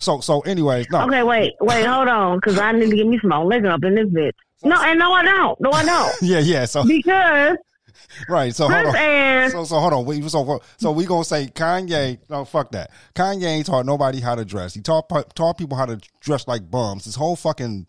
So so anyways, no. Okay, wait, wait, hold on, because I need to get me some more liquor up in this bitch. No, and no, I don't. No, I don't. yeah, yeah. So because right. So hold on. and So so hold on. We, so so we gonna say Kanye? No, fuck that. Kanye ain't taught nobody how to dress. He taught taught people how to dress like bums. His whole fucking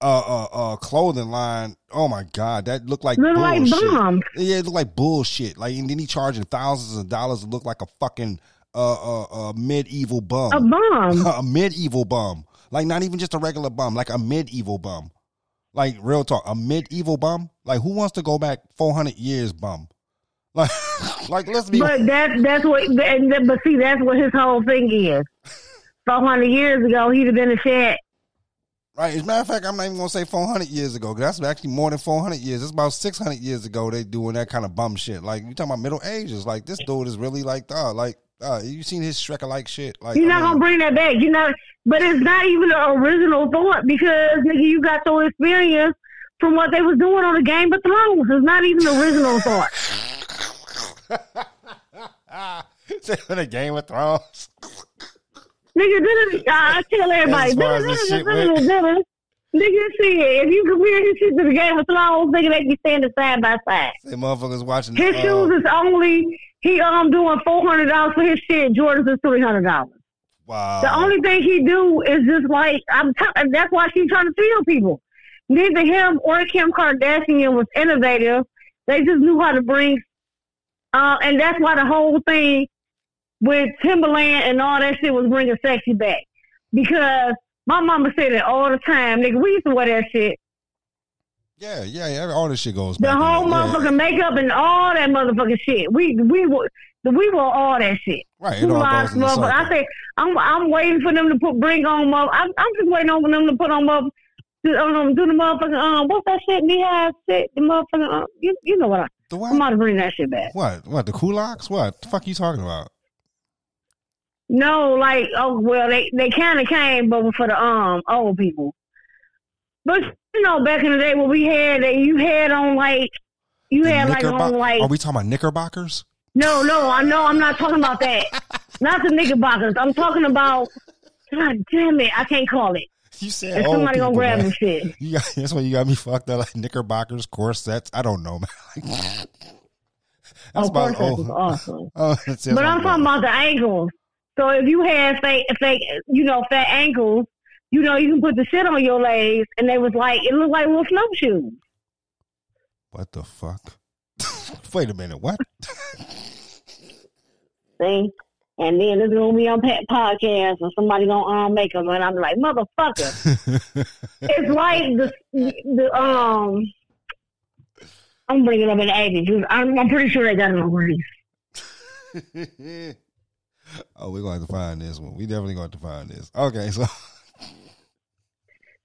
uh uh uh clothing line. Oh my god, that looked like look like bullshit. bums. Yeah, it looked like bullshit. Like and then he charging thousands of dollars to look like a fucking uh, uh medieval bum. A bum. a medieval bum. Like not even just a regular bum, like a medieval bum. Like real talk, a medieval bum. Like who wants to go back four hundred years bum? Like, like let's be. But that that's what. And, but see, that's what his whole thing is. Four hundred years ago, he'd have been a shit. Right. As a matter of fact, I'm not even gonna say 400 years ago. that's actually more than 400 years. It's about 600 years ago they doing that kind of bum shit. Like you talking about Middle Ages. Like this dude is really like, uh, like, uh, you seen his Shrek like shit? Like, You're I not mean, gonna bring that back. You know, but it's not even an original thought because nigga, you got your experience from what they was doing on the Game of Thrones. It's not even original thought. the Game of Thrones. Nigga, this is, I tell everybody, As far as this this this is this is- Nigga, see it. If you compare his shit to the Game of Thrones, nigga, they be standing side by side. Say motherfuckers watching. His uh, shoes is only he um doing four hundred dollars for his shit. Jordan's is three hundred dollars. Wow. The only thing he do is just like I'm. T- that's why she's trying to steal people. Neither him or Kim Kardashian was innovative. They just knew how to bring, uh, and that's why the whole thing with Timberland and all that shit was bringing sexy back. Because my mama said it all the time, nigga. We used to wear that shit. Yeah, yeah, yeah. All this shit goes. The whole there. Yeah. motherfucking makeup and all that motherfucking shit. We we were we were all that shit. Right, it all goes in the. I say I'm I'm waiting for them to put bring on mother. I'm, I'm just waiting on for them to put on mother. Do, um, do the motherfucking um what's that shit behind shit the motherfucking um, you you know what I The what? I'm about to bring that shit back. What? What? The kulaks? What? The fuck you talking about? No, like oh well they they kind of came, but for the um old people. But you know back in the day what we had that you had on like you had like on like Are we talking about knickerbockers? No, no, I know I'm not talking about that. not the knickerbockers. I'm talking about. God damn it, I can't call it. You said And somebody gonna grab man. shit. You got, that's why you got me fucked up like knickerbockers, corsets. I don't know, man. that's course, that old- awesome. Oh, that's. But I'm talking about the ankles. So if you had fake, fake, you know, fat ankles, you know, you can put the shit on your legs, and they was like, it looked like little snowshoes. What the fuck? Wait a minute. What? See? And then it's gonna be on Pat podcast, and somebody gonna um make them, and I'm like, motherfucker. it's like the the um. I'm bringing up an eighties. I'm, I'm pretty sure they got it on release. oh, we're going to have to find this one. We definitely going to have to find this. Okay, so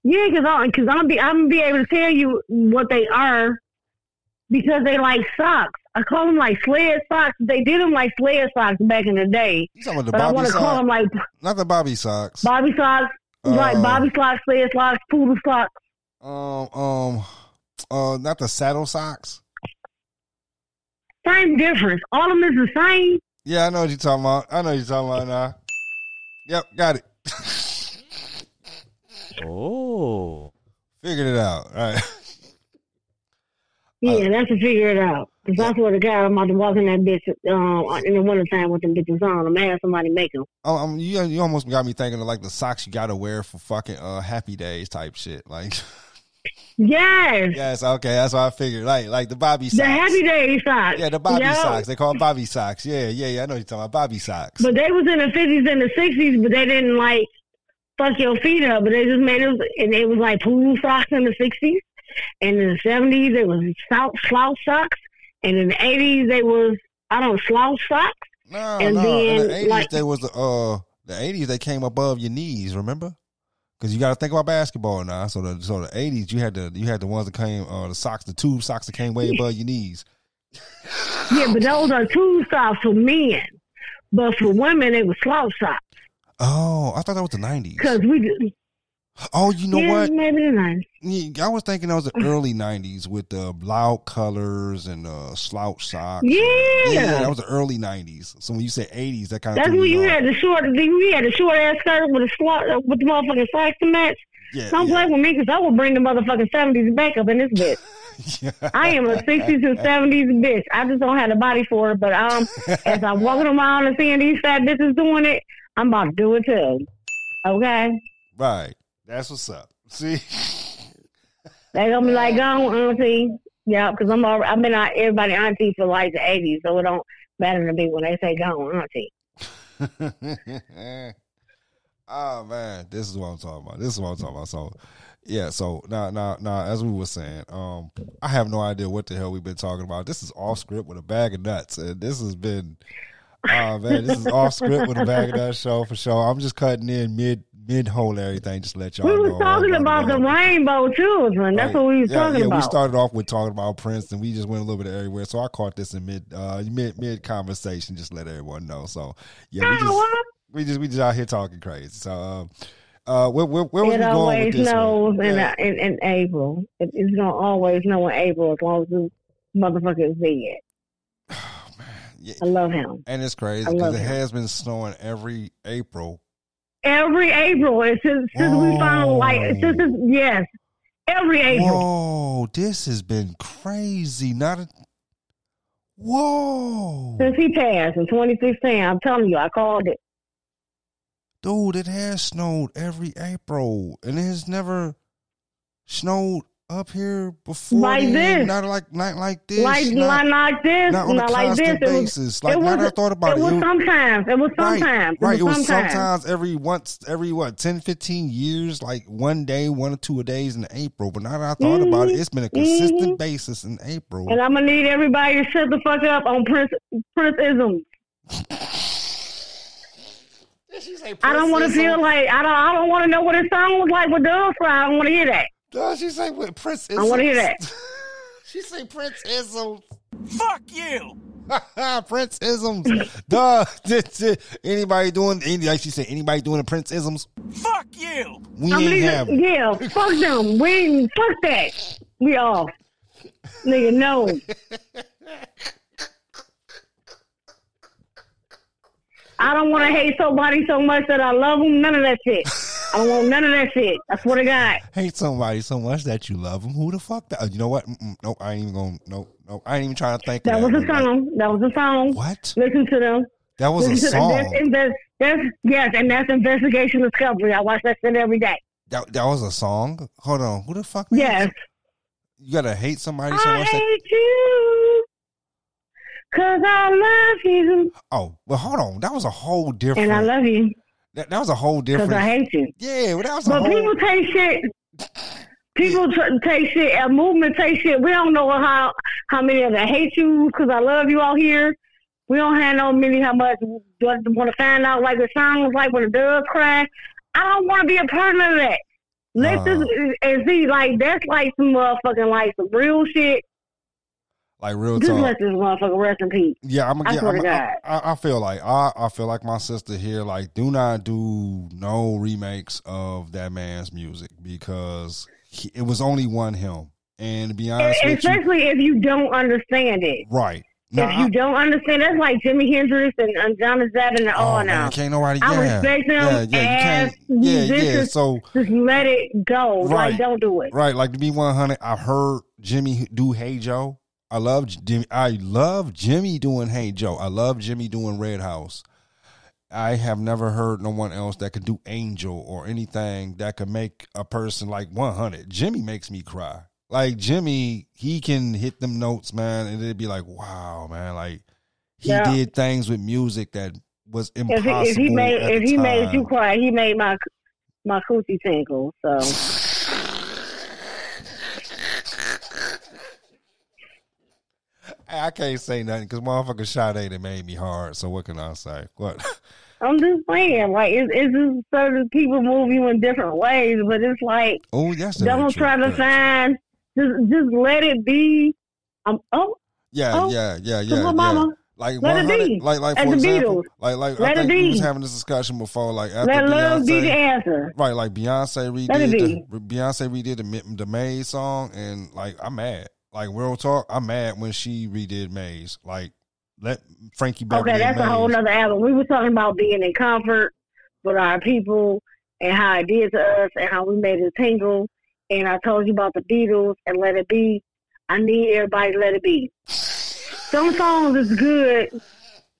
Yeah, because I'm because I'm be I'm gonna be able to tell you what they are because they like socks. I call them like sled socks. They did them like sled socks back in the day, you talking about the but I want to call them like Not the Bobby socks. Bobby socks, like Uh, Bobby socks, sled socks, poodle socks. Um, um, uh, not the saddle socks. Same difference. All of them is the same. Yeah, I know what you're talking about. I know what you're talking about now. Yep, got it. Oh. Figured it out. All right. Yeah, that's to figure it out. Because I swear to God, I'm about to walk in that bitch um, in the wintertime with them bitches on. I'm gonna have somebody make them. Um, um, you you almost got me thinking of like the socks you got to wear for fucking uh happy days type shit. Like, Yes, yes, okay, that's what I figured. Like, like the Bobby socks. the Happy Day socks. Yeah, the Bobby Yo. socks. They call them Bobby socks. Yeah, yeah, yeah. I know what you're talking about Bobby socks. But they was in the fifties and the sixties, but they didn't like fuck your feet up. But they just made it, and it was like pool socks in the sixties, and in the seventies it was slouch, slouch socks, and in the eighties they was I don't know, slouch socks. no, and no. In then, the eighties, like- they was the uh the eighties. They came above your knees. Remember? Because you got to think about basketball now. So the so the eighties, you had the you had the ones that came uh the socks, the tube socks that came way above your knees. Yeah, but those are tube socks for men, but for women it was slouch socks Oh, I thought that was the nineties. because we. Oh, you know yeah, what? maybe the nineties. Yeah, I was thinking that was the early '90s with the loud colors and uh, slouch socks. Yeah. yeah, that was the early '90s. So when you say '80s, that kind of That's when you had the short, we had the short ass skirt with the slot, with the motherfucking socks to match. yeah, Don't yeah. play with me because I will bring the motherfucking seventies back up in this bitch. yeah. I am a sixties and seventies bitch. I just don't have the body for it. But um, as I'm walking around and seeing these fat bitches doing it, I'm about to do it too. Okay, right. That's what's up. See, they gonna be like, "Go on, auntie." Yeah, because I'm already, I've been out everybody auntie for like the '80s, so it don't matter to me when they say "Go on, auntie." oh man, this is what I'm talking about. This is what I'm talking about. So, yeah. So now, now, now, as we were saying, um, I have no idea what the hell we've been talking about. This is off script with a bag of nuts, and this has been, oh man, this is off script with a bag of nuts show for sure. I'm just cutting in mid mid whole everything, just let y'all We know. was talking about the it. rainbow children. That's Right. what we was yeah, talking yeah, about. We started off with talking about Prince, and we just went a little bit everywhere. So I caught this in mid uh, mid mid conversation, just let everyone know. So yeah, we just we just we just out here talking crazy. So um, uh, where where, where was It going always with this? knows in, Yeah. in in April. It, it's gonna always know in April as long as this motherfucker is dead. Yeah. I love him. And it's crazy because it has been snowing every April. Every April, it's since, we found like since it's, yes, every April. Whoa, this has been crazy. Not a whoa, Since he passed in 2016, I'm telling you, I called it. dude, it has snowed every April, and it has never snowed up here before. Like then. this. not like not like this, like not, not like this, not on not a like this. constant It was, basis. like it now was, that I thought about it it, was it- sometimes. It was Right, sometimes. right. It was sometimes. sometimes every once every what 10, 15 years, like one day, one or two a days in April. But now that I thought about it, it's been a consistent Mhm. basis in April. And I'm gonna need everybody to shut the fuck up on Prince Princeism. I don't want to feel like I don't. I don't want to know what his song was like with Doug Fry. I don't want to hear that. Does she say what Prince is? I wanna hear that. she say Prince isms. Fuck you! Prince isms. Duh. Did- did Anybody doing any like she said, anybody doing the Prince isms? Fuck you! We I'm ain't leaving. have it. Yeah, fuck them. We ain't- fuck that. We off. Nigga, no. I don't want to hate somebody so much that I love them. None of that shit. I don't want none of that shit. I swear to God. hate somebody so much that you love them. Who the fuck that? Uh, you know what? Mm-mm, nope, I ain't even going. To Nope, nope. I ain't even trying to think. That was a song. That was a song. what? Listen to them. That was a Listen to them. That's, song. invest, that's yes, and that's investigation discovery. I watch that shit every day. That that was a song. Hold on. Who the fuck? Yes. You gotta hate somebody so I much that. hate you because I love you, Oh, well, hold on. That was a whole different. and I love you that, that was a whole different. because. I hate you. yeah, well, that was a But whole. people take shit. People tr- take shit. A movement take shit. We don't know how how many of them hate you because I love you out here. We don't have no many how much want to find out like the song was like when the doves cry. I don't want to be a part of that. Let Uh. this and see like that's like some motherfucking like some real shit. Like real Just talk. let this motherfucker rest in peace. Yeah, I'm gonna swear get. to God. I, I feel like I, I feel like my sister here. Like, do not do no remakes of that man's music because he, it was only one him. And to be honest you, Especially if you don't understand it. right? Now, if you don't understand, that's like Jimi Hendrix and, and Jonas Zab and all oh now. can't nobody. I yeah, respect them yeah, yeah, you as can't. Yeah, yeah. So Just let it go. Right. Like, don't do it. Right, like to be one hundred. I heard Jimi do Hey Joe. I love Jimi. I love Jimi doing Hey Joe. I love Jimi doing Red House. I have never heard no one else that could do Angel or anything that could make a person like one hundred. Jimi makes me cry. Like Jimi, he can hit them notes, man, and it'd be like, wow, man. Like he Yeah. did things with music that was If impossible. he, if he made if he made you cry, he made my my coochie tinkle. So I can't say nothing because motherfucker shot Sade that made me hard. So what can I say? What? I'm just saying, like it's, it's just certain people move you in different ways, but it's like Oh, that's very don't try to find. Just just let it be. Um, oh, Yeah, Oh, yeah, yeah, yeah, yeah. mama. Like Let it be. like like for example, Beatles. like like Let I it think we was having this discussion before. Like after Let love be the answer. right? Like Beyonce Let it redid the Beyonce redid the the Maze song, and like I'm mad. Like real talk, I'm mad when she redid Maze. Like let Frankie Beverly Okay, that's a whole nother album. We were talking about being in comfort with our people and how it did to us and how we made it tingle. And I told you about the Beatles and Let It Be. I need everybody to let it be. Some songs is good,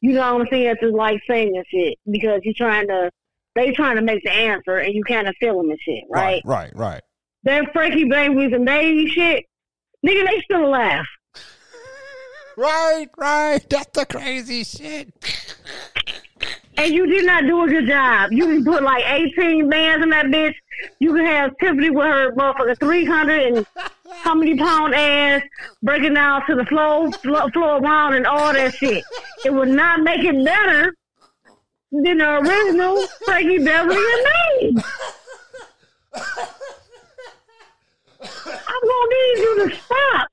you know what I'm saying, to like singing shit because you're trying to, they trying to make the answer and you kind of feel them and shit, right? right, right, right. That Frankie Beverly and Maze shit, nigga, they still alive. Right, right. That's the crazy shit. and you did not do a good job. You can put like 18 bands in that bitch. You can have Tiffany with her motherfucker 300 and how many pound ass breaking down to the floor, floor, floor around and all that shit. It would not make it better than the original Frankie Beverly and me. Gonna need you to stop.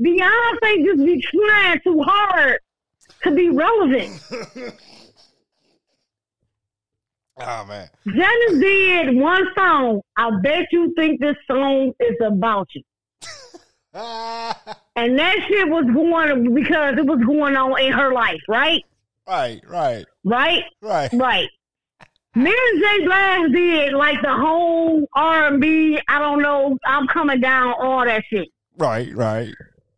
Beyonce just be trying too hard to be relevant. Oh man. Dennis did one song. I bet you think this song is about you. And that shit was going because it was going on in her life, right? right, right, Right? right. Right. Mary J. Blige did like the whole R and B. I don't know. I'm coming down. All that shit. Right, right.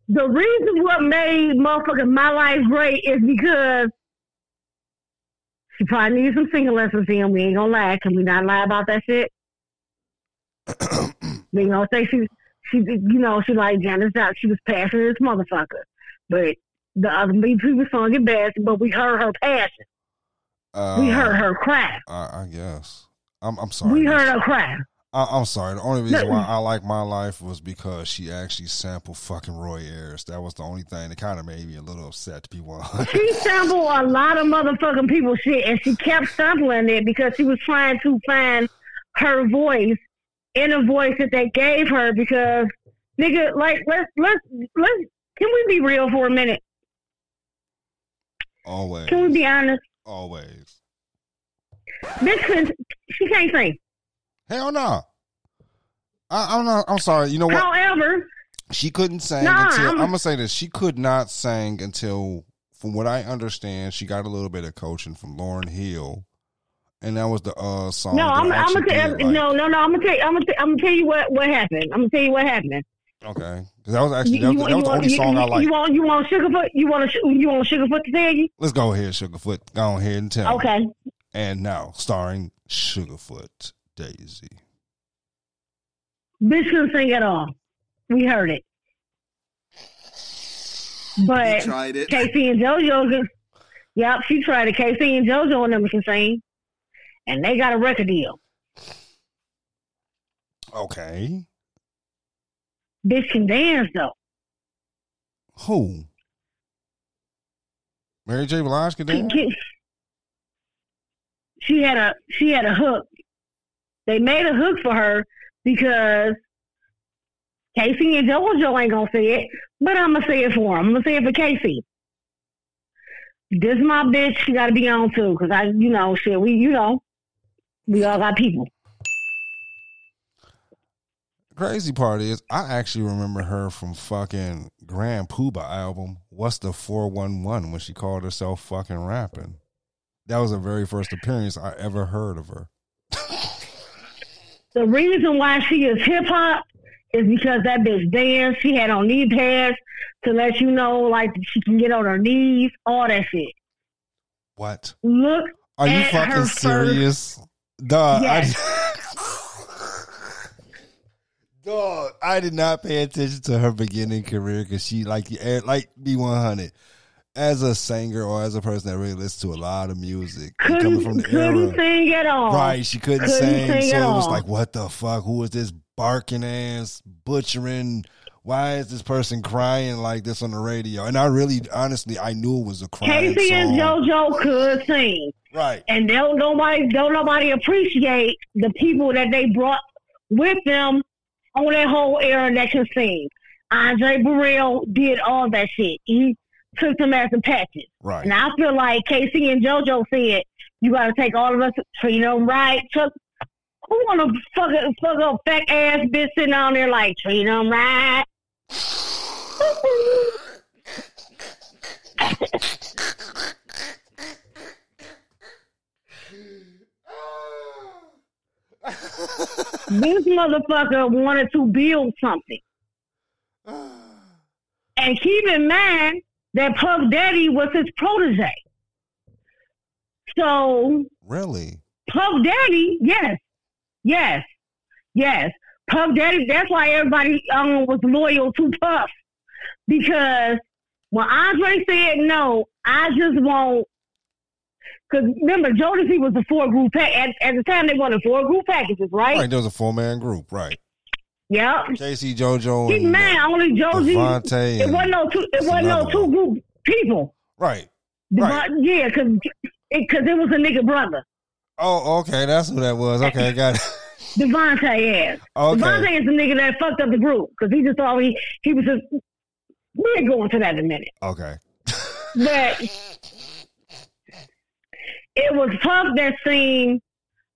The reason what made motherfucking my life great is because she probably needs some singing lessons in. We ain't gonna lie. Can we not lie about that shit? we ain't gonna say she, she, you know, she like Janis out. She was passionate as motherfucker, but the other people sung it best. But we heard her passion. Uh, we heard her cry. I, I guess. I'm. I'm sorry. We heard her cry. I, I'm sorry. The only reason why I like my life was because she actually sampled fucking Roy Ayers. That was the only thing that kind of made me a little upset. To be one. She sampled a lot of motherfucking people shit, and she kept sampling it because she was trying to find her voice in a voice that they gave her. Because nigga, like let's let's let's can we be real for a minute? always. Can we be honest? Always. Bitch, she can't sing. Hell no. I, I'm not. I'm sorry. You know what? However, She couldn't sing Nah, until. I'm- I'm, gonna say this. She could not sing until, from what I understand, she got a little bit of coaching from Lauryn Hill, and that was the uh song. no, I'm, I'm gonna tell like- no, no, no. I'm gonna tell I'm gonna I'm gonna tell you what what happened. I'm gonna tell you what happened. Okay, because that was actually that was, that was the only you, song I you, liked. you want you want Sugarfoot? You want a, you want Sugarfoot to tell you? Let's go ahead, Sugarfoot. Go ahead and tell. me. Okay. And now, starring Sugarfoot Daisy. Bitch couldn't sing at all. We heard it. But tried it. K-Ci and JoJo, can- yep, she tried it. K-Ci and JoJo and them can sing, and they got a record deal. Okay, Bitch can dance though. who? Mary J. Blige could She, dance? She- had a she had a hook. They made a hook for her because K-Ci and JoJo ain't gonna say it, but I'm gonna say it for him. I'm gonna say it for K-Ci. This my bitch. She got to be on too, cause I, you know, shit. We, you know, we all got people. Crazy part is, I actually remember her from fucking Grand Puba album. What's the four one one when she called herself fucking rapping? That was the very first appearance I ever heard of her. The reason why she is hip hop is because that bitch dance. She had on knee pads to let you know, like she can get on her knees, all that shit. What? Look Are you fucking first- serious? Dog, Yes. I, dog, I did not pay attention to her beginning career because she like eh, like B one hundred as a singer or as a person that really listens to a lot of music coming from the couldn't era. sing at all. Right, she couldn't, Couldn't sing, sing so it was all. like, what the fuck? Who is this barking ass butchering? Why is this person crying like this on the radio? And I really, honestly, I knew it was a crying K-Ci and song. JoJo could sing, Right, and don't nobody don't nobody appreciate the people that they brought with them on that whole era that can sing. Andre Harrell did all that shit. He took them as the patches. Right. And I feel like K-Ci and JoJo said, you got to take all of us, treat them right. Chuck, who want to fuck a, fuck a fat ass bitch sitting on there like, treat them right? this motherfucker wanted to build something. And keep in mind that Puff Daddy was his protege. So Really? Puff Daddy, yes, yes, yes. Puff Daddy, that's why everybody um, was loyal to Puff. Because when Andre said no, I just won't. Because remember, Jodeci was a four group pack. At, at the time, they wanted four group packages, right? Right. There was a four man group. Right. Yep. K-Ci, JoJo, Keep in and mind, uh, only Josie. DeVante It wasn't no two. It wasn't no two group people. right. Right. Yeah, because it, cause it was a nigga brother, Oh, okay. That's who that was. Okay, got it. DeVante ass. Okay. DeVante is the nigga that fucked up the group because he just thought he he was just. We're going to that in a minute, Okay. but it was Puff that seen.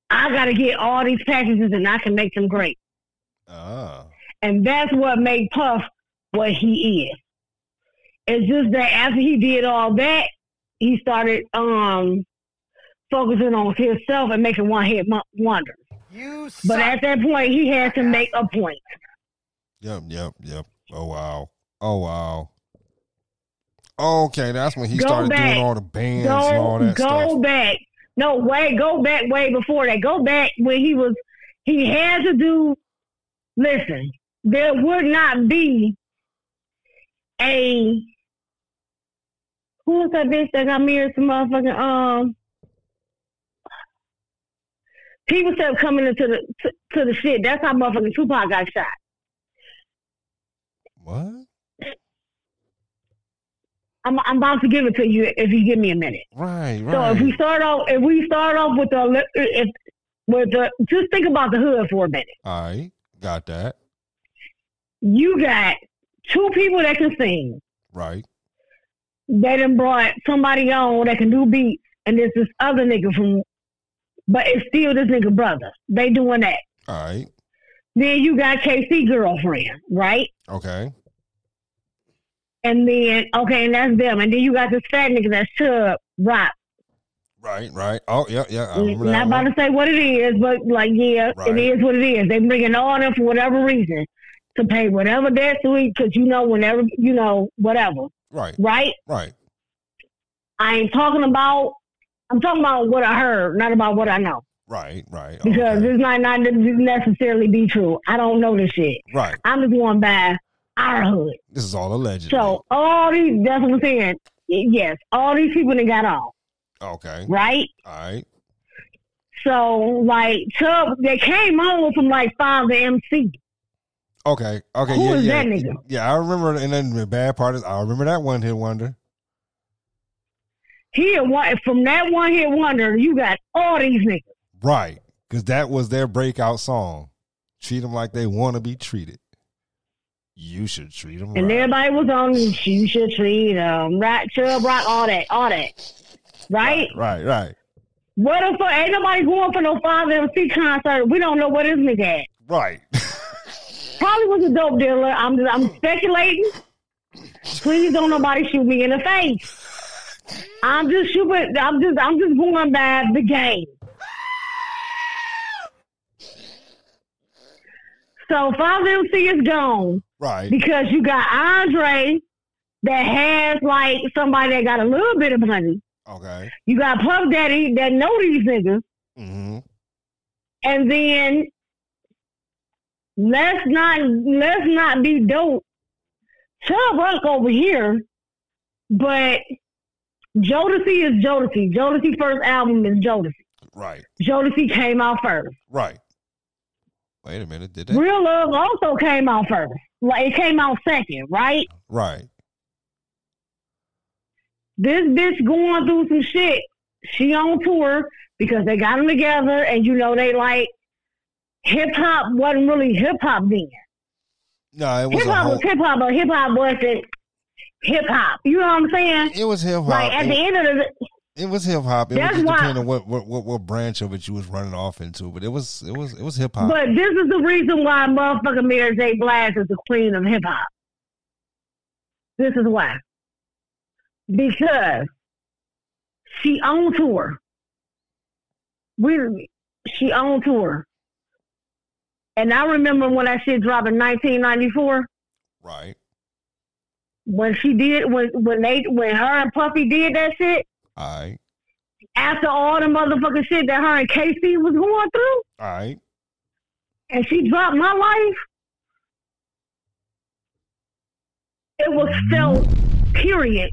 I got to get all these packages and I can make them great, Ah. and that's what made Puff what he is. It's just that after he did all that, he started um focusing on himself and making one hit mo- wonders. You But at that point, he had to make a point. Yep. Yep. Yep. Oh wow. Oh wow. Okay, that's when he Go started back. doing all the bands and all Go, that go stuff. back. No, way, go back way before that. Go back when he was, he had to do, listen, there would not be a, who was that bitch that got married to motherfucking, um, people started coming into the, to, to the shit. That's how motherfucking Tupac got shot. What? I'm, I'm about to give it to you if you give me a minute. Right. right. So if we start off, if we start off with the, if with the, just think about the hood for a minute. all right. Got that. You got two people that can sing. Right. They done brought somebody on that can do beats, and there's this other nigga from, but it's still this nigga brother. They doing that. All right. Then you got K-Ci girlfriend, right? Okay. And then okay, and that's them. And then you got this fat nigga that's Chubb Rock. Right. Right. Oh, yeah. Yeah. I remember Not about one. to say what it is, but like, yeah, Right. it is what it is. They bringing all them for whatever reason to pay whatever debt to eat because you know whenever you know whatever, Right. right? Right. I ain't talking about. I'm talking about what I heard, not about what I know, Right. Right. because okay. this might not necessarily be true. I don't know this shit. Right. I'm just going by our hood. This is all alleged. So all these, that's what I'm saying. Yes, all these people that got off, Okay. right? All right. So like Chubb, they came on from like five to MC. Okay. Okay. Who yeah. is yeah. that nigga? Yeah. I remember. And then the bad part is, I remember that one hit wonder. He one from that one hit wonder. You got all these niggas. Right. Because that was their breakout song. Treat them like they want to be treated. You should treat them And right. everybody was on you should treat them right, Chubb Rock, all that, all that. Right? Right. Right. What if ain't nobody going for no Father MC concert? We don't know what this nigga at. Right. Probably was a dope dealer. I'm just, I'm speculating. Please don't nobody shoot me in the face. I'm just shooting. I'm just I'm just going by the game. So Father MC is gone right. because you got Andre that has like somebody that got a little bit of money. Okay. You got Puff Daddy that know these niggas, hmm and then let's not let's not be dope. Chubb Rock over here, but Jodeci is Jodeci. Jodeci first album is Jodeci. Right. Jodeci came out first. Right. Wait a minute. Did they? Real Love also came out first. Like it came out second, right? Right. This bitch going through some shit. She on tour because they got them together, and you know they like hip hop wasn't really hip hop then. No, it was hip hop whole. was hip hop, but hip hop wasn't hip hop. You know what I'm saying? It was hip hop. Like at it, the end of the it was hip hop. It That's was just why- depending on what, what what what branch of it you was running off into, but it was it was it was hip hop. But this is the reason why motherfucking Mary J. Blige is the queen of hip hop. This is why. Because she on tour. We she on tour. And I remember when that shit dropped in nineteen ninety four, Right. when she did when when they when her and Puffy did that shit, All right. after all the motherfucking shit that her and K-Ci was going through, All right. and she dropped my life, it was felt, period.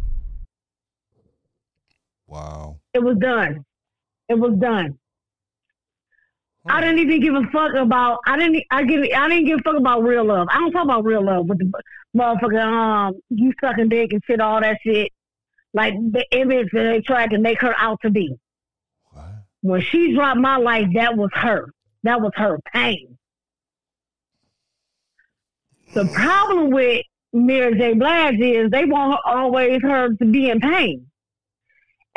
Wow. It was done. It was done. I didn't even give a fuck about. I didn't. I give. I didn't give a fuck about real love. I don't talk about real love with the motherfucker. Um, you sucking dick and shit, all that shit. Like the image that they tried to make her out to be. What? When she dropped my life, that was her. That was her pain. The problem with Mary J. Blige is they want her, always her to be in pain.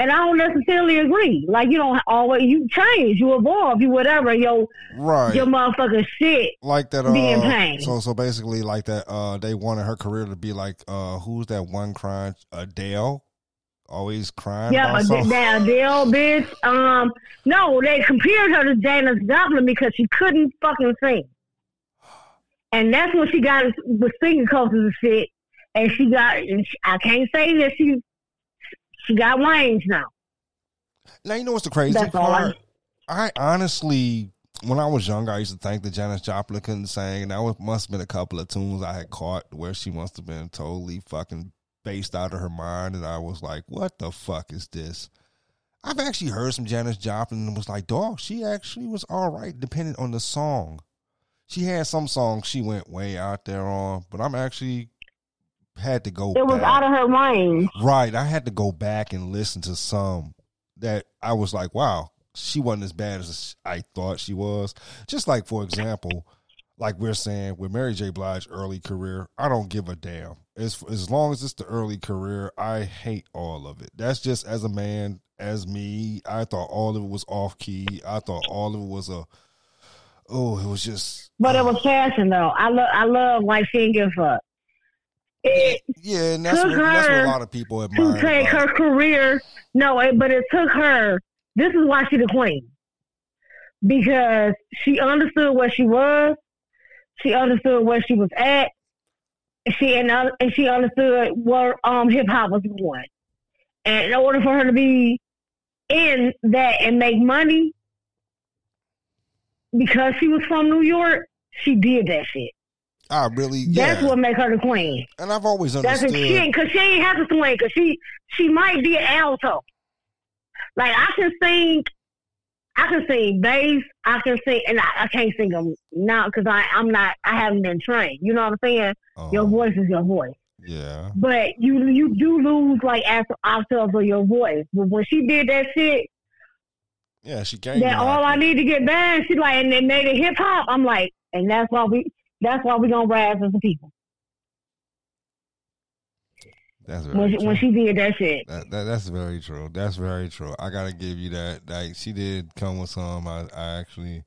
And I don't necessarily agree. Like you don't always you change, you evolve, you whatever. Your Right. your motherfucking shit. like that uh be in pain. so so basically like that uh they wanted her career to be like uh who's that one crying Adele always crying Yeah, that Adele bitch. Um, no, they compared her to Janis Joplin because she couldn't fucking sing, and that's when she got with singing coaches and shit. And she got. And she, I can't say that she she got range now. now you know what's the crazy That's part I honestly when I was younger I used to think that Janis Joplin couldn't sing and that was, must have been a couple of tunes I had caught where she must have been totally fucking based out of her mind and I was like what the fuck is this I've actually heard some Janis Joplin and was like, dog, she actually was all right, depending on the song. She had some songs she went way out there on, but I'm actually had to go It was back. out of her range. right. I had to go back and listen to some that I was like, wow, she wasn't as bad as I thought she was. Just like, for example, like we're saying with Mary J. Blige early career, I don't give a damn. As as long as it's the early career, I hate all of it. That's just as a man, as me. I thought all of it was off key. I thought all of it was a oh, it was just But it was passion though. I love I love like she didn't give a fuck. It yeah, and that's took what, that's what a her lot of people to take her career. No, it, but it took her. This is why she the queen because she understood where she was. She understood where she was at. She and, uh, and she understood where um hip hop was going. And in order for her to be in that and make money, because she was from New York, she did that shit. I really, yeah, That's what make her the queen. and I've always That's understood. a she because she ain't have to swing because she she might be an alto. Like I can sing, I can sing bass. I can sing, and I, I can't sing them now because I I'm not I haven't been trained. You know what I'm saying? Your Um, voice is your voice, yeah, but you you do lose like after octaves of your voice. But when she did that shit, yeah, she came. that all I need to get back, she like and they made it hip hop. I'm like, and that's why we that's why we gonna rise as a people That's very when she, true. when she did that shit. That, that that's very true. That's very true. I gotta give you that. Like she did come with some. I, I actually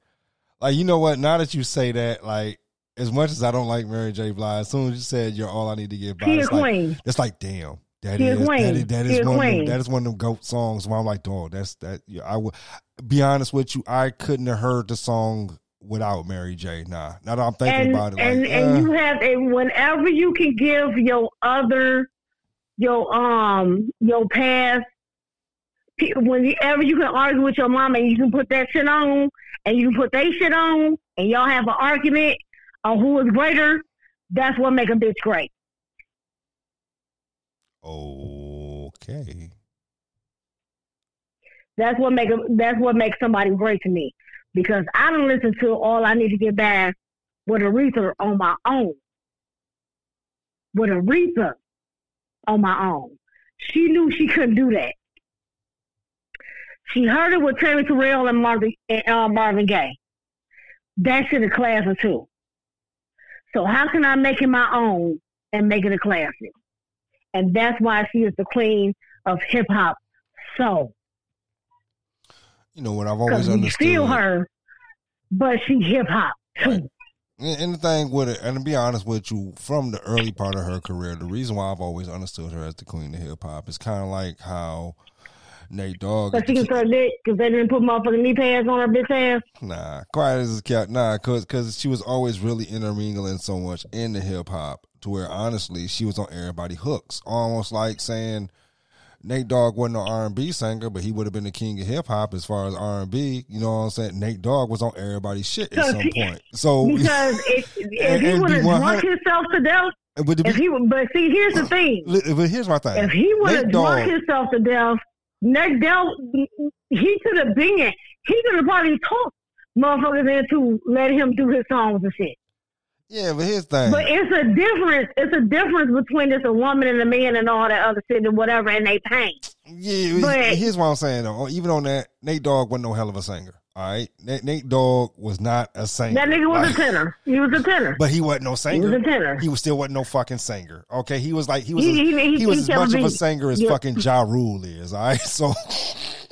like. You know what? Now that you say that, like as much as I don't like Mary J. Blige, as soon as you said you're all I need to get by, it's like, it's like damn. That is, that queen. is that is one of them, that is one of them goat songs where I'm like, dog, that's that. Yeah, I would be honest with you. I couldn't have heard the song without Mary J. Nah, now that I'm thinking and about it, and like, and uh, you have and whenever you can give your other your um your past whenever you can argue with your mom and you can put that shit on and you can put that shit on and y'all have an argument on who is greater that's what make a bitch great okay. that's what make a, that's what makes somebody great to me because I don't listen to all I need to get back with Aretha on my own with Aretha on my own. She knew she couldn't do that. She heard it with Tammi Terrell and Marvin, and, uh, Marvin Gaye. That shit a classic too. So how can I make it my own and make it a classic? and that's why she is the queen of hip hop soul. You know what I've always understood. feel her, but she hip hop too. Right. And and the thing with it, and to be honest with you, from the early part of her career, the reason why I've always understood her as the queen of hip hop is kind of like how Nate Dogg. But she can suck dick because they didn't put motherfucking knee pads on her bitch ass. Nah, quiet as a cat. Nah, cause, cause she was always really intermingling so much in the hip hop to where honestly she was on everybody hooks, almost like saying Nate Dogg wasn't an R and B singer, but he would have been the king of hip hop as far as R and B. You know what I'm saying? Nate Dogg was on everybody's shit at So some point. So, Because if, if he would have drunk himself to death, but, if he but see, here's the uh, thing: but here's my thing. if he would have drunk Dogg, himself to death, Nate Dell, he could have been, it. he could have probably talked motherfuckers into letting him do his songs and shit. Yeah, but here's the thing. But it's a difference. It's a difference between just a woman and a man and all that other shit and whatever, and they paint. Yeah, But- here's what I'm saying though. Oh, even on that, Nate Dogg wasn't no hell of a singer. All right, Nate, Nate Dogg was not a singer. That nigga was Like, a tenor. He was a tenor. but he wasn't no singer. He was a tenor. He was still wasn't no fucking singer. Okay, he was like he was He- as, he- he- he was as much of a singer as yeah. fucking Ja Rule is. All right, so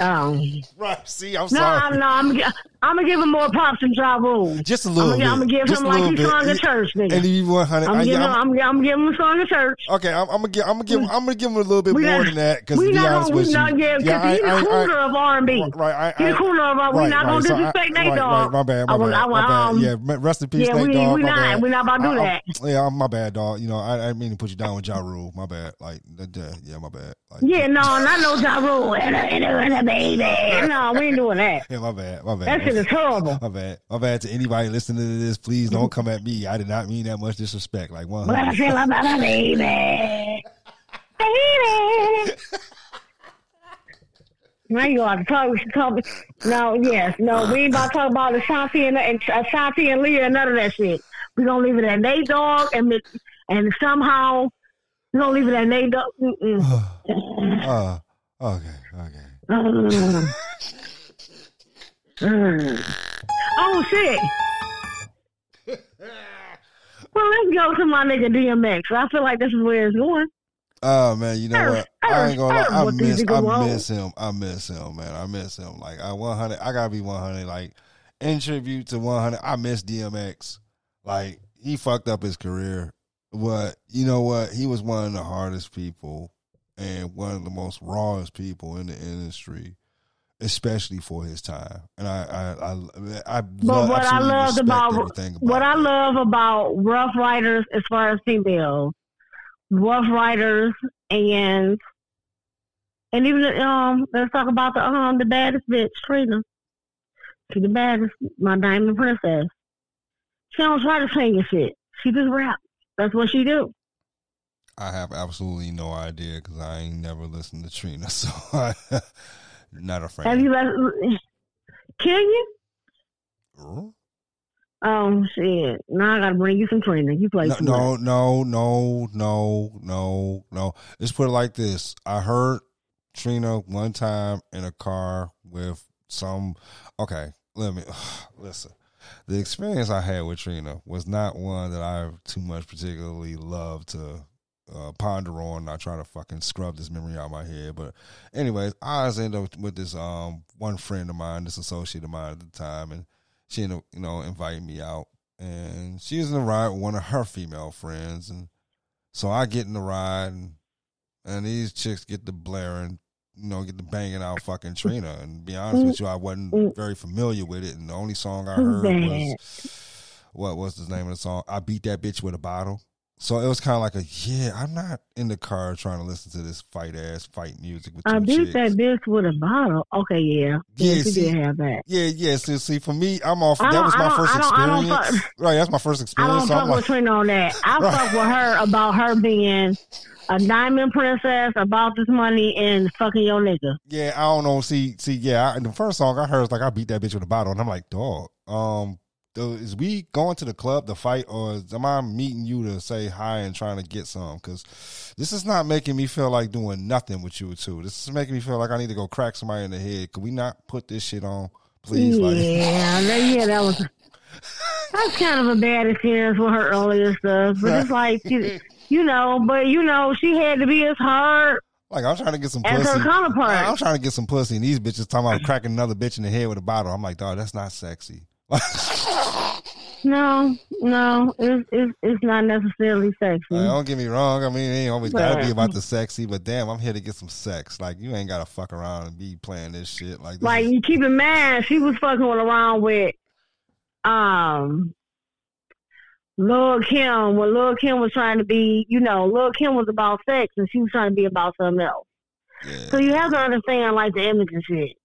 Um, right. See, I'm no, sorry. No, I'm, I'm gonna give him more props than Ja Rule. Just a little I'm bit. gonna, I'm gonna give Just him like little he bit. sung in And- church, nigga. And he 100. I'm I- giving I'm- I'm, I'm giving him a song in church. Okay, I'm, I'm gonna give I'm gonna give I'm gonna give him a little bit We more not- than that because to we be not honest gonna, with we you, not, yeah, I- he's the I- I- of R&B. Right, I, He's I, the cooler of R&B. We right, not gonna right, so I- disrespect Nate right, Dogg. Right, my bad, my I bad, I will, my bad. um, yeah, rest in peace, yeah, Nate we- we my not- bad. we not about to do that. Yeah, I'm my bad, dog. You know, I, I didn't mean to put you down with Ja Rule. My bad. Like, yeah, my bad. Yeah, no, not no Ja Rule baby. No, we ain't doing that. yeah, my bad, my bad. That shit is horrible. My bad, my bad. To anybody listening to this, please don't come at me. I did not mean that much disrespect. Like one What I feel about a baby. Baby. Now you to talk. Talk. No, yes, no, we ain't about to talk about Ashanti and, and Ashanti and Leah and none of that shit. We gonna leave it at Nate Dogg and and somehow we gonna leave it at Nate Dogg. Uh, okay, okay. Oh shit. Well, let's go to my nigga DMX. I feel like this is where it's going. Oh man, you know what? I ain't gonna lie. I miss, I miss him. I miss him, man. I miss him. Like I one hundred. I gotta be one hundred. Like in tribute to one hundred. I miss DMX. Like he fucked up his career, but you know what? He was one of the hardest people and one of the most rawest people in the industry, especially for his time. And I, I, I, I But love, what I loved about, about what I love about Ruff Ryders as far as females, Ruff Ryders and and even um let's talk about the um the baddest bitch Trina. She the baddest, my diamond princess. She don't try to sing and shit. She just rap. That's what she do. I have absolutely no idea because I ain't never listened to Trina, so I not a fan. Have you let? Can you? Ooh. Um, shit. Now I gotta bring you some Trina. You play No, no, no, no, no, no, no. Let's put it like this. I heard Trina one time in a car with some. Okay, let me listen. The experience I had with Trina was not one that I too much particularly love to uh, ponder on. Not try to fucking scrub this memory out of my head, but anyways, I was ended up with this um one friend of mine, this associate of mine at the time, and she ended up, you know, inviting me out. And she was in the ride with one of her female friends. And so I get in the ride and, and these chicks get the blaring, you know, get the banging out fucking Trina. And be honest with you, I wasn't very familiar with it. And the only song I heard was, what was the name of the song? I Beat That Bitch with a Bottle. So it was kind of like a, yeah, I'm not in the car trying to listen to this fight ass fight music with I beat that bitch with a bottle. Okay, yeah. Yeah, she see, have that. Yeah, yeah. So see, for me, I'm off. That was my first I don't- I don't experience. right, that's my first experience. I don't so fuck I'm with like, on that. I Right. fuck with her about her being a diamond princess, about this money, and fucking your nigga. yeah, I don't know. See, see, yeah. I, the first song I heard was like, "I beat that bitch with a bottle," and I'm like, "Dog, um, though, is we going to the club to fight, or am I meeting you to say hi and trying to get some? Because this is not making me feel like doing nothing with you two. This is making me feel like I need to go crack somebody in the head. Could we not put this shit on, please? Like, yeah, that, yeah, that was. That's kind of a bad experience with her earlier stuff, but it's like she, you know, but you know, she had to be as hard Like I'm trying to get some as pussy. her counterpart. I'm trying to get some pussy, and these bitches talking about cracking another bitch in the head with a bottle. I'm like, dog, that's not sexy. No, no, it's it's, it's not necessarily sexy. Like, don't get me wrong. I mean, it ain't always gotta be about the sexy, but damn, I'm here to get some sex. Like, you ain't gotta fuck around and be playing this shit. Like, this Like is- you keep in mind, she was fucking around with um Lil Kim when Lil Kim was trying to be, you know, Lil Kim was about sex and she was trying to be about something else. yeah, So you have to understand like the image and shit.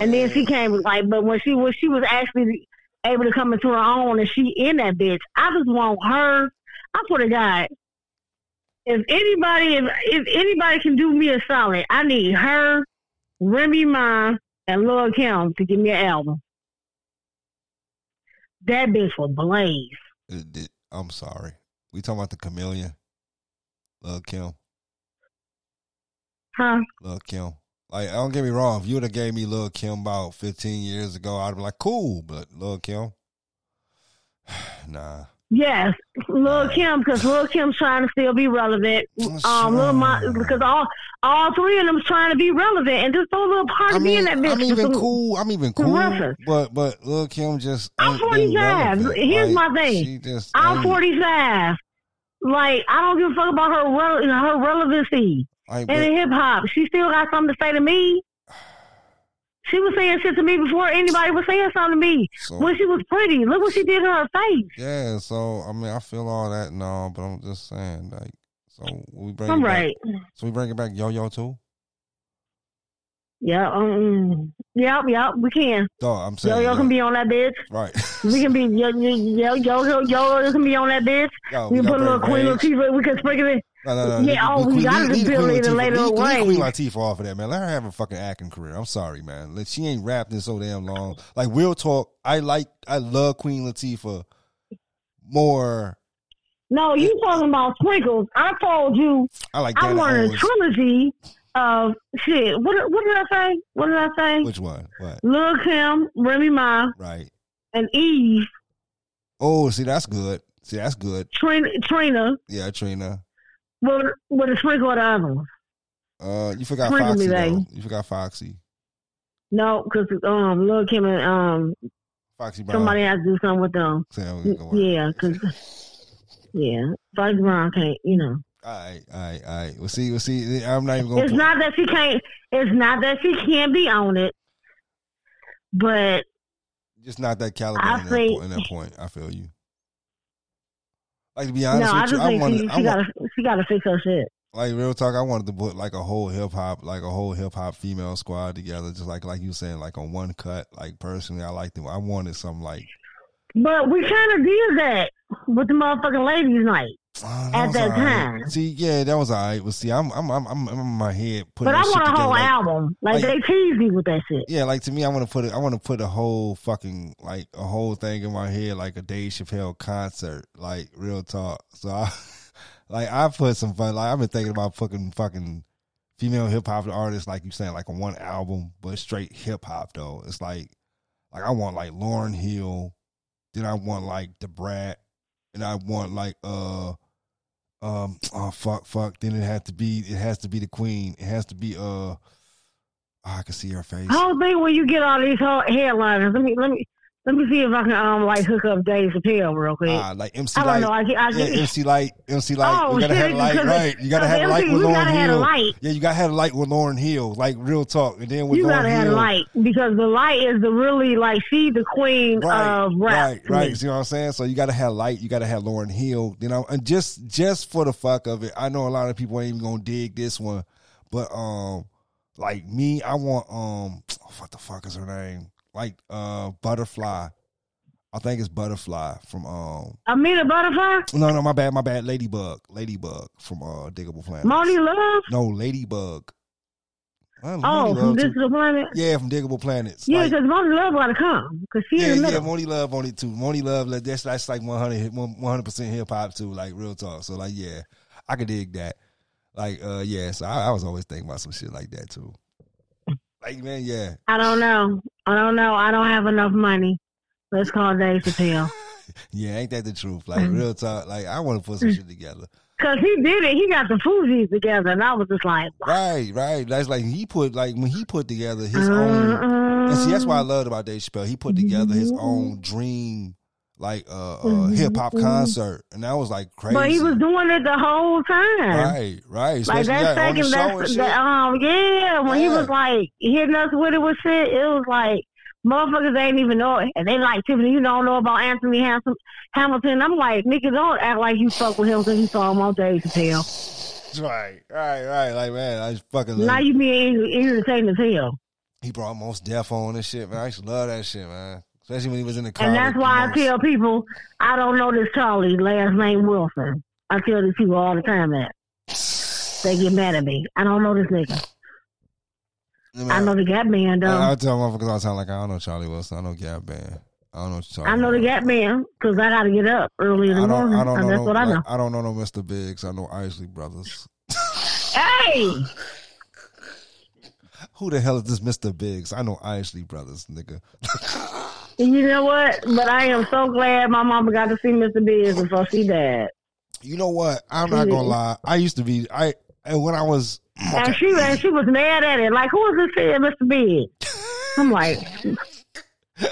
And then she came like, but when she was she was actually able to come into her own and she in that bitch. I just want her. I swear to God, if anybody if if anybody can do me a solid, I need her, Remy Ma, and Lil Kim to give me an album. That bitch will blaze. I'm sorry. We talking about the chameleon, Lil Kim, Huh? Lil Kim. Like, don't get me wrong. If you would have gave me Lil Kim about 15 years ago, I'd be like, cool. But Lil Kim, nah. Yes, Lil Kim, because Lil Kim's trying to still be relevant. Um, Lil Ma, because all all three of them's trying to be relevant, and just throw a little part I of me in mean, that bitch. I'm even cool. I'm even cool. reference. But but Lil Kim just I'm ain't been 45. relevant. Here's Like, my thing. She just I'm ain't- 45. Like I don't give a fuck about her rele- her relevancy And in hip hop. She still got something to say to me. She was saying shit to me before anybody was saying something to me. so, When she was pretty, look what she did to her face. yeah. So I mean, I feel all that and all, but I'm just saying, like, so we bring. I'm it back- right. So we bring it back, Yo Yo too. Yeah. Um. Yep. Yep. We can. Dog, I'm saying. Yo yo can be on that bitch. right. We can be yo yo yo yo yo yo can be on that bitch. Yo, We, can put a little Queen Rage. Latifah. We can sprinkle it. No, no, no. Yeah, oh, we gotta leave- leave Queen Latifah- later leave- leave Queen. Latifah off of that, man. Let her have a fucking acting career. I'm sorry, man. Like, she ain't rapping so damn long. Like real talk, I like, I love Queen Latifah more. No, you talking about sprinkles. I told you I like I wanted a trilogy of shit. What what did I say? What did I say? Which one? What? Lil Kim, Remy Ma, Right. and Eve, Oh, see, that's good. See, that's good. Trina, Trina Yeah, Trina. With, with a sprinkle of the other. Uh, you forgot Sprinkle Foxy me, though. You forgot Foxy. No, because um, Lil Kim and um, Foxy Brown. somebody has to do something with them. Say, we go on. Yeah, because yeah, Foxy Brown can't. You know, All right, all right, all right. We'll see. We'll see. I'm not even gonna. it's put- not that she can't. It's not that she can't be on it, but just not that caliber I in, that, think- po- in that point. I feel you. Like to be honest no, I with you, I think wanted, she, she want, gotta she gotta fix her shit. like real talk. I wanted to put like a whole hip hop, like a whole hip hop female squad together, just like like you saying, like on one cut. Like personally, I liked it. I wanted something like But we kind of did that with the motherfucking ladies' night. Oh, At that right. time. See, yeah, that was all right. But see, I'm I'm I'm, I'm, in my head putting. But I want a whole like- album. Like, like- they tease me with that shit. Yeah, like to me, I want to put it. I want to put a whole fucking like a whole thing in my head, like a Dave Chappelle concert, like real talk. So I, like, I put some fun. Like I've been thinking about fucking fucking female hip hop artists, like you saying, like on one album, but straight hip hop though. It's like, like I want like Lauryn Hill, then I want like Da Brat, and I want like uh. Um oh fuck fuck. Then it had to be it has to be the queen. It has to be uh oh, I can see her face. I don't think when you get all these whole headliners, let me let me let me see if I can um like hook up Dave Chappelle real quick. Ah, like MC I Lyte. don't know. I, I, yeah, MC Lyte. MC Lyte. Oh, you gotta shit, have a light, right? You gotta have a light MC with Lauryn have Hill. light. Yeah, you gotta have a light with Lauryn Hill. Like real talk, and then with you Lauryn gotta have Hill. a light because the light is the really like she the queen Right, of rap. right, right. See what I'm saying? So you gotta have light. You gotta have Lauryn Hill. You know, and just just for the fuck of it, I know a lot of people ain't even gonna dig this one, but um, like me, I want um, what the fuck is her name? Like uh, Butterfly. I think it's Butterfly from um. Amina Butterfly, No, no, my bad, my bad. Ladybug, Ladybug from uh Digable Planet. Monie Love. No, Ladybug. Oh, from too. planet. Yeah, from Digable Planets. Yeah, Like, because Monie Love gotta come because she yeah, in the yeah. Monie Love on it too. Monie Love, like, that's that's like 100 percent hip hop too. Like real talk. So like, yeah, I could dig that. Like, uh, yeah. So I, I was always thinking about some shit like that too. Like, man, yeah, I don't know. I don't know. I don't have enough money. Let's call Dave Chappelle. yeah. Ain't that the truth? Like Mm-hmm. real talk. Like I want to put some shit together. Cause he did it. He got the Fugees together, and I was just like, wow. Right, right. That's like he put like when he put together his own. And see, that's what I loved about Dave Chappelle. He put together his own dream, like uh, uh hip hop concert, and that was like crazy. But he was doing it the whole time. right, right. Like Especially that yeah, on the second, that's that, um, yeah. When he was like hitting us with it with shit, it was like motherfuckers ain't even know it, and they like Tiffany. You don't know about Anthony Hamilton. Hamilton. I'm like, nigga, don't act like you fuck with him because you saw him on Dave Chappelle. Right, right, right. Like man, I just fucking. Now you being irritating as hell. he brought Mos Def on and shit, man. I used to love that shit, man. Especially when he was in the car. And that's why I tell people I don't know this Charlie, last name Wilson. I tell these people all the time that. They get mad at me. I don't know this nigga. Man, I know the Gap Man though. I, I tell motherfuckers all the time, like, I don't know Charlie Wilson. I know Gap Band. I don't know what you're talking. I know the about. Gap Man because I got to get up early in the I morning. I don't know. that's no, what I know. like, I don't know no Mr. Biggs. I know Isley Brothers. Hey, Who the hell is this Mr. Biggs? I know Isley Brothers, nigga. you know what? But I am so glad my mama got to see Mr. Biggs before she died. You know what? I'm not gonna lie. I used to be. I and when I was. And she and she was mad at it. Like, who is this saying Mr. Biggs? I'm like,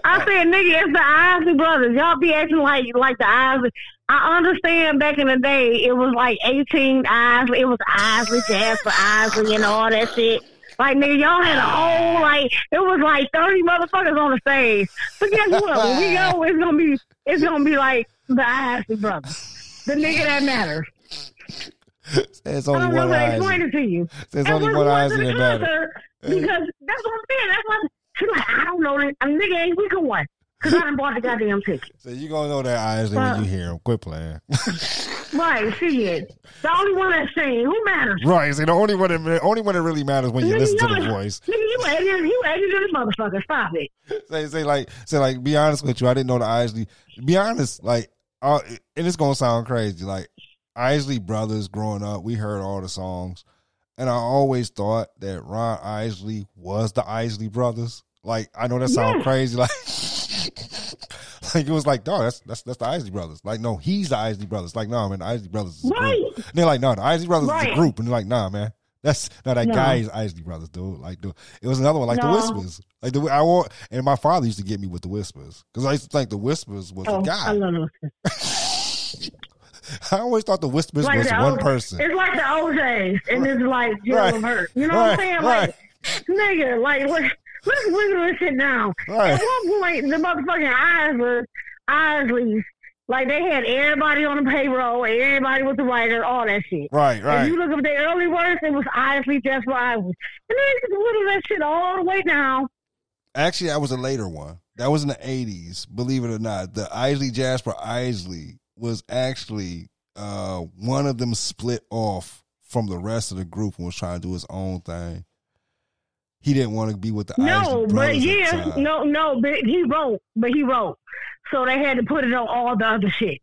I said, nigga, it's the Isley brothers. Y'all be acting like like the Isley. I understand back in the day it was like 18 Isley. It was Isley, Jasper Isley, and all that shit. Like, nigga, y'all had a whole, like, it was like 30 motherfuckers on the stage. But guess what? When we go, it's gonna be, it's gonna be like the Isley brothers. The nigga that matters. It's I only don't know one to Isley. explain it to you. There's And only one we went Isley to that the matter. Because that's what I'm saying. That's what she's like, I don't know that. I mean, nigga, ain't we going? Because I done bought the goddamn ticket. So you gonna know that Isley when you hear him. Quit playing. Right, she is. The only one that sing. Who matters? right. See, the only one that only one that really matters when you Nigga, listen to the voice. Nigga, you edited, you edited the motherfucker. Stop it. Say, say like, say like, be honest with you. I didn't know the Isley. Be honest, like, uh, and it's gonna sound crazy. Like Isley Brothers, growing up, we heard all the songs, and I always thought that Ron Isley was the Isley Brothers. Like, I know that sounds Yeah. crazy. Like, like it was like, no, that's that's that's the Isley Brothers. Like, no, he's the Isley Brothers. Like, no, man, the Isley Brothers is a Right. And they're like, no, the Isley Brothers is a group, and they're like, nah, man. That's no that No. guy is Isley Brothers, dude. Like, dude, it was another one like the Whispers. Like the I want, and my father used to get me with the Whispers because I used to think the Whispers was Oh, a I guy. love those. I always thought the Whispers Like was the one old- person. It's like the O'Jays, and it's like Jill Right. Hurt. You know Right, what I'm saying? Like, nigga, like, what, let's wiggle this shit down. Right. At one point, the motherfucking Isley, Isleys, like, they had everybody on the payroll, everybody was the writer, all that shit. Right, If right. you look at their early works, it was Isley, just for Isley. And they just whittled that shit all the way down. Actually, that was a later one. That was in the eighties. Believe it or not, the Isley Jasper Isley was actually uh, one of them split off from the rest of the group and was trying to do his own thing. He didn't want to be with the No, but yeah, no, no, but he wrote, but he wrote. So they had to put it on all the other shit.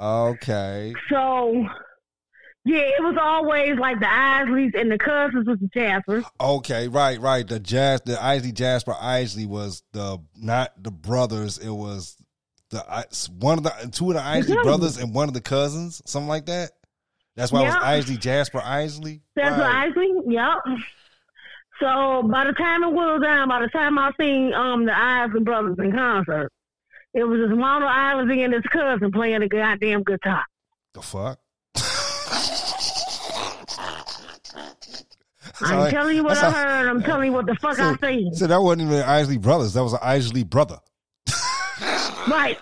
Okay. So, yeah, it was always like the Isleys and the cousins was the Jaspers. Okay, right, right. The jazz, the Isley Jasper Isley was the not the brothers. It was the one of the two of the Isley brothers and one of the cousins, something like that. That's why it was Isley Jasper Isley. That's Right. Isley, yep. So by the time it whittled down, by the time I seen um the Isley brothers in concert, it was this Ronald Isley and his cousin playing the goddamn guitar. The fuck. I'm telling you what I heard. I'm telling you what the fuck I seen. So that wasn't even Isley brothers. That was an Isley brother. Right.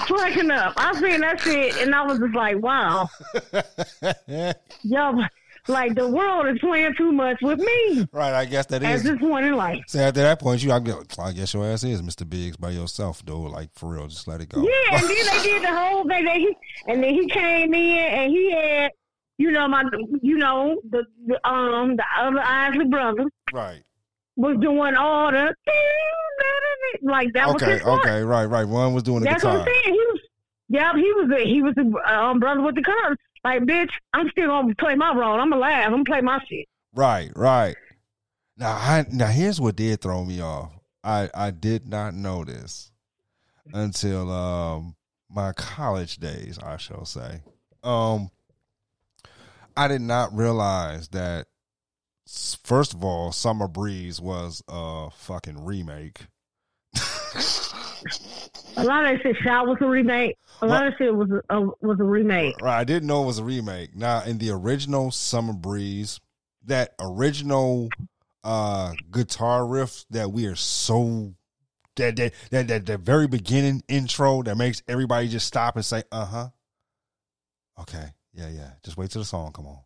Cracking up. I seen that shit and I was just like, wow. Yo, like the world is playing too much with me right, I guess that at is. this point in life. So after that point, you, I guess, I guess your ass is Mr. Biggs by yourself, though. Like for real, just let it go. Yeah, and then they did the whole thing. They, he, and then he came in and he had, you know, my, you know, the, the um the other Isley brother Right. was doing all the like that was Okay. Okay. Right. Right. One was doing the That's what guitar. I'm saying. Yeah, he was the he was the um, brother with the curve. Like, bitch, I'm still gonna play my role. I'm gonna laugh. I'm gonna play my shit. Right, right. Now, I now here's what did throw me off. I I did not know this until um my college days, I shall say. Um, I did not realize that. First of all, Summer Breeze was a fucking remake. A lot of that shit shot was a remake. A lot of shit was a, was a remake. Right, I didn't know it was a remake. Now, in the original Summer Breeze, that original uh guitar riff that we are so that that that, that the very beginning intro that makes everybody just stop and say, "Uh huh." Okay, yeah, yeah. Just wait till the song come on.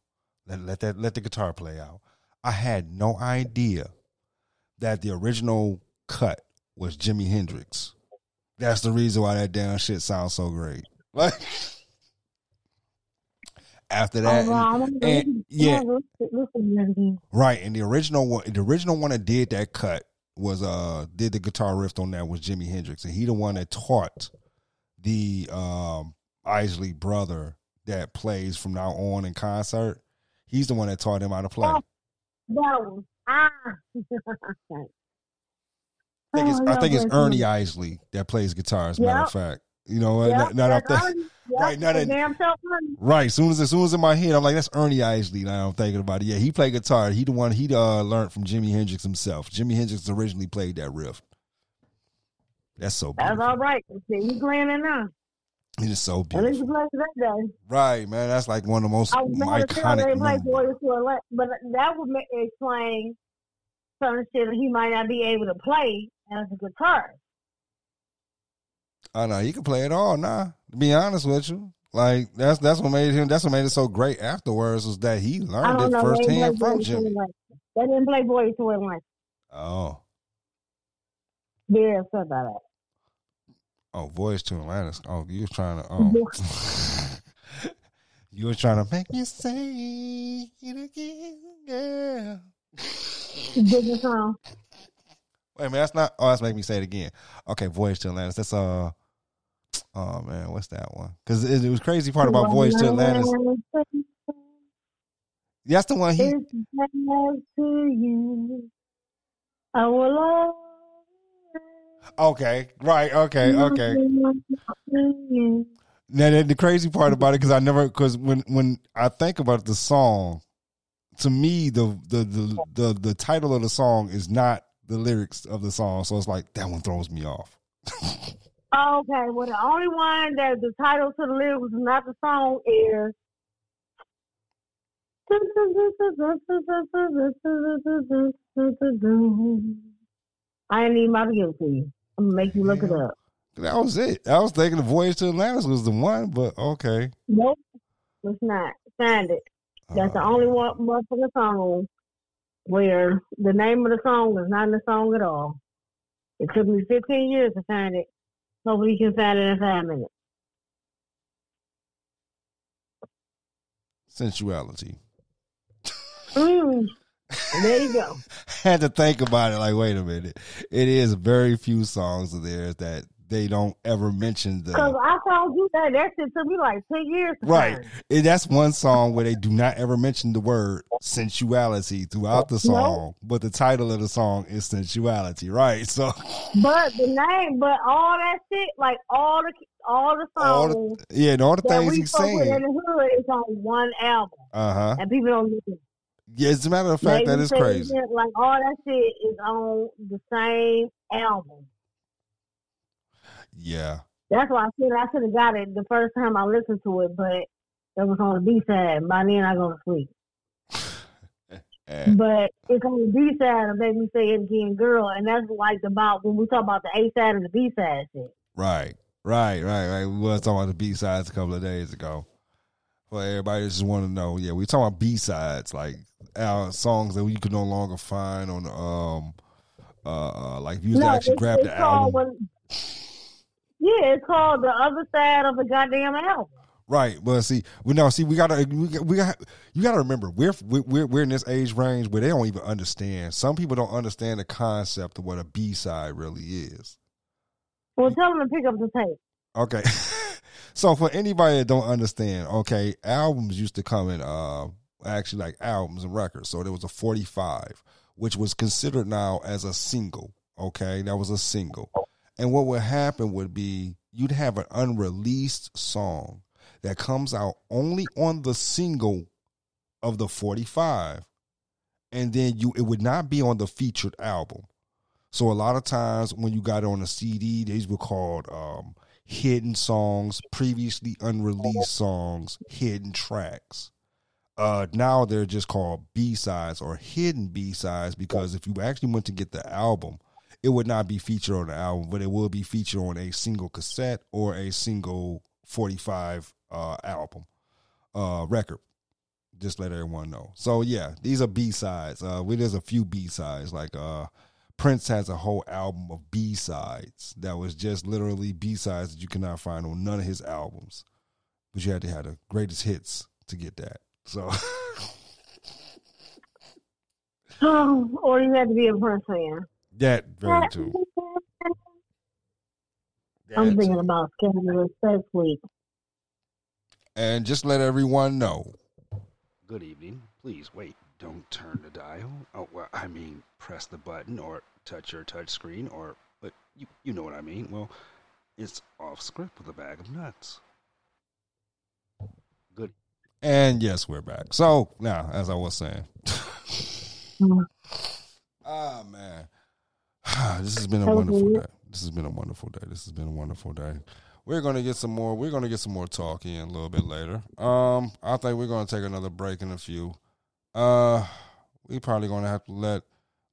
Let let that let the guitar play out. I had no idea that the original cut was Jimi Hendrix. That's the reason why that damn shit sounds so great. Like after that, Oh, wow, wanna and- yeah, I wanna listen- listen to it again. Right, and the original one, the original one that did that cut was uh did the guitar riff on that was Jimi Hendrix, and he the one that taught the um Isley brother that plays from now on in concert. He's the one that taught him how to play. Oh. Was ah. I think it's, Oh, I think it's Ernie. Isley that plays guitar. As a matter of fact, you know what? Yep, Now- now that that's I'm thi- Ernie. Yep, right, now the that- damn. Right. Soon as as soon as in my head, I'm like, that's Ernie Isley. Now I'm thinking about it. Yeah, he played guitar. He the one he uh learned from Jimi Hendrix himself. Jimi Hendrix originally played that riff. That's so That's all right. See, playing it now. It is so At least beautiful. that day. Right, man. That's like one of the most I was mad as they iconic. play movies. Boys to Elect, but that would explain certain shit that he might not be able to play as a guitarist. Oh no, he can play it all. Nah, to be honest with you, like that's that's what made him. That's what made it so great. Afterwards, was that he learned it know. Firsthand from Jimi. They didn't play Boys to Elect. Oh, Yeah, upset about that. oh, voice to Atlantis. Oh, you was trying to. Oh, you were trying to make me say it again, girl. Different song. Wait a minute, that's not. Oh, that's making me say it again. Okay, Voyage to Atlantis. That's uh. Oh man, what's that one? Because it, it was crazy part about Voyage to Atlantis. That's the one he. It's best to you. I will Okay, right. Okay, okay. Now the, the crazy part about it, because I never, because when when I think about the song, to me the, the the the the title of the song is not the lyrics of the song, so it's like that one throws me off. Okay, well, the only one that the title to the lyrics is not the song is. I ain't even about to give it to you. I'm gonna make you look it up. That was it. I was thinking the Voyage to Atlantis was the one, but okay. Nope, it's not. Find it. That's the Uh, only one motherfucking song where the name of the song is not in the song at all. It took me 15 years to find it. Hopefully you can find it in five minutes. sensuality. Mm. There you go. had to think about it. Like, wait a minute. It is very few songs of theirs that they don't ever mention the. Because I told you that that shit took me like 10 years to right. And that's one song where they do not ever mention the word sensuality throughout the song, but the title of the song is sensuality. Right. So But the name, but all that shit, like all the all the all songs the, yeah, and all the things he's with in the hood is on one album. Uh huh. And people don't listen. Yeah, as a matter of fact, Maybe that is crazy. Like all that shit is on the same album. Yeah. That's why I said I should have got it the first time I listened to it, but it was on the B side. By then I go to sleep. But it's on the B side of Make Me Say It Again Girl, and that's like about when we talk about the A side and the B side shit. Right, right, right, right. We was talking about the B sides a couple of days ago. Well, everybody just want to know. Yeah, we talking about B sides, like our songs that you could no longer find on um uh uh, like if you to actually grab the album. when- yeah, it's called the other side of the goddamn album. Right, but see, we know. See, we gotta, we got, we got, you gotta remember, we're we're we're in this age range where they don't even understand. Some people don't understand the concept of what a B side really is. Well, tell them to pick up the tape. Okay. so for anybody that don't understand, okay, albums used to come in uh actually like albums and records. So there was a 45, which was considered now as a single. Okay, that was a single. And what would happen would be you'd have an unreleased song that comes out only on the single of the 45 and then you it would not be on the featured album. So a lot of times when you got on a CD, these were called um, hidden songs, previously unreleased songs, hidden tracks. Uh, now they're just called B sides or hidden B sides because if you actually went to get the album, it would not be featured on the album, but it will be featured on a single cassette or a single 45 uh, album uh, record. Just let everyone know. So yeah, these are B sides. Uh, well, there's a few B sides. Like uh, Prince has a whole album of B sides that was just literally B sides that you cannot find on none of his albums. But you had to have the greatest hits to get that. So Oh, or you had to be a Prince fan. That very true. I'm thinking too. about Scandalous Sex Suite. And just let everyone know. Good evening. Please wait. Don't turn the dial. Oh, well, I mean, press the button or touch your touch screen or, but you, you know what I mean. Well, it's off script with a bag of nuts. Good. And yes, we're back. So now, as I was saying, Mm. ah man, this has been a wonderful day. This has been a wonderful day. This has been a wonderful day. We're gonna get some more. We're gonna get some more talk in a little bit later. Um, I think we're gonna take another break in a few. Uh, we probably gonna have to let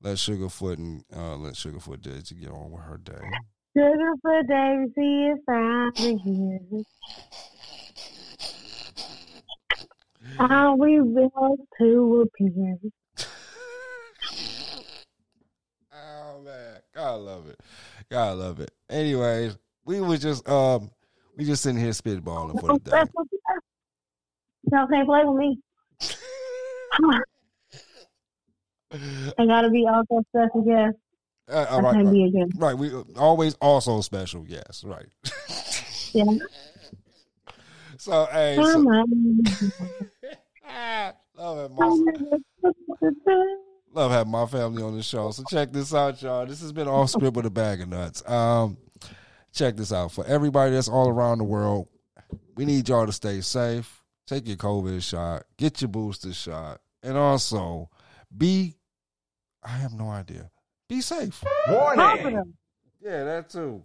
let Sugarfoot and uh let Sugarfoot Daisy get on with her day. Sugarfoot Daisy is finally here. Are we built to appear? Oh gotta love it, gotta love it. Anyways, we was just um, we just sitting here spitballing for the day. Y'all can't play with me. I gotta be also special guest. Uh, all right, right, be again. right. We always also special, yes, right. Yeah. so hey, so, love it, love having my family on the show. So check this out, y'all. This has been off script with a bag of nuts. Um, check this out for everybody that's all around the world. We need y'all to stay safe. Take your COVID shot. Get your booster shot, and also be. I have no idea. Be safe. Confident. Yeah, that too.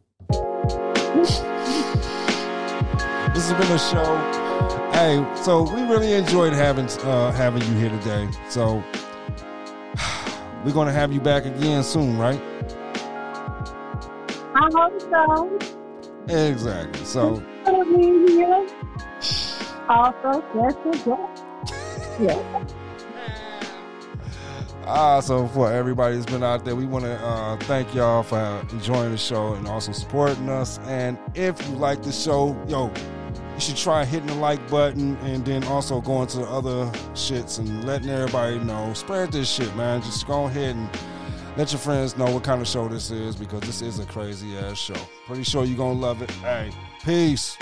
This has been a show. Hey, so we really enjoyed having uh, having you here today. So we're gonna have you back again soon, right? I hope so. Exactly. So Gonna be here. Also, special guest. Yeah. Ah, so for everybody that's been out there, we want to uh, thank y'all for enjoying the show and also supporting us. And if you like the show, yo, you should try hitting the like button and then also going to the other shits and letting everybody know. Spread this shit, man. Just go ahead and let your friends know what kind of show this is because this is a crazy ass show. Pretty sure you're gonna love it. Hey, peace.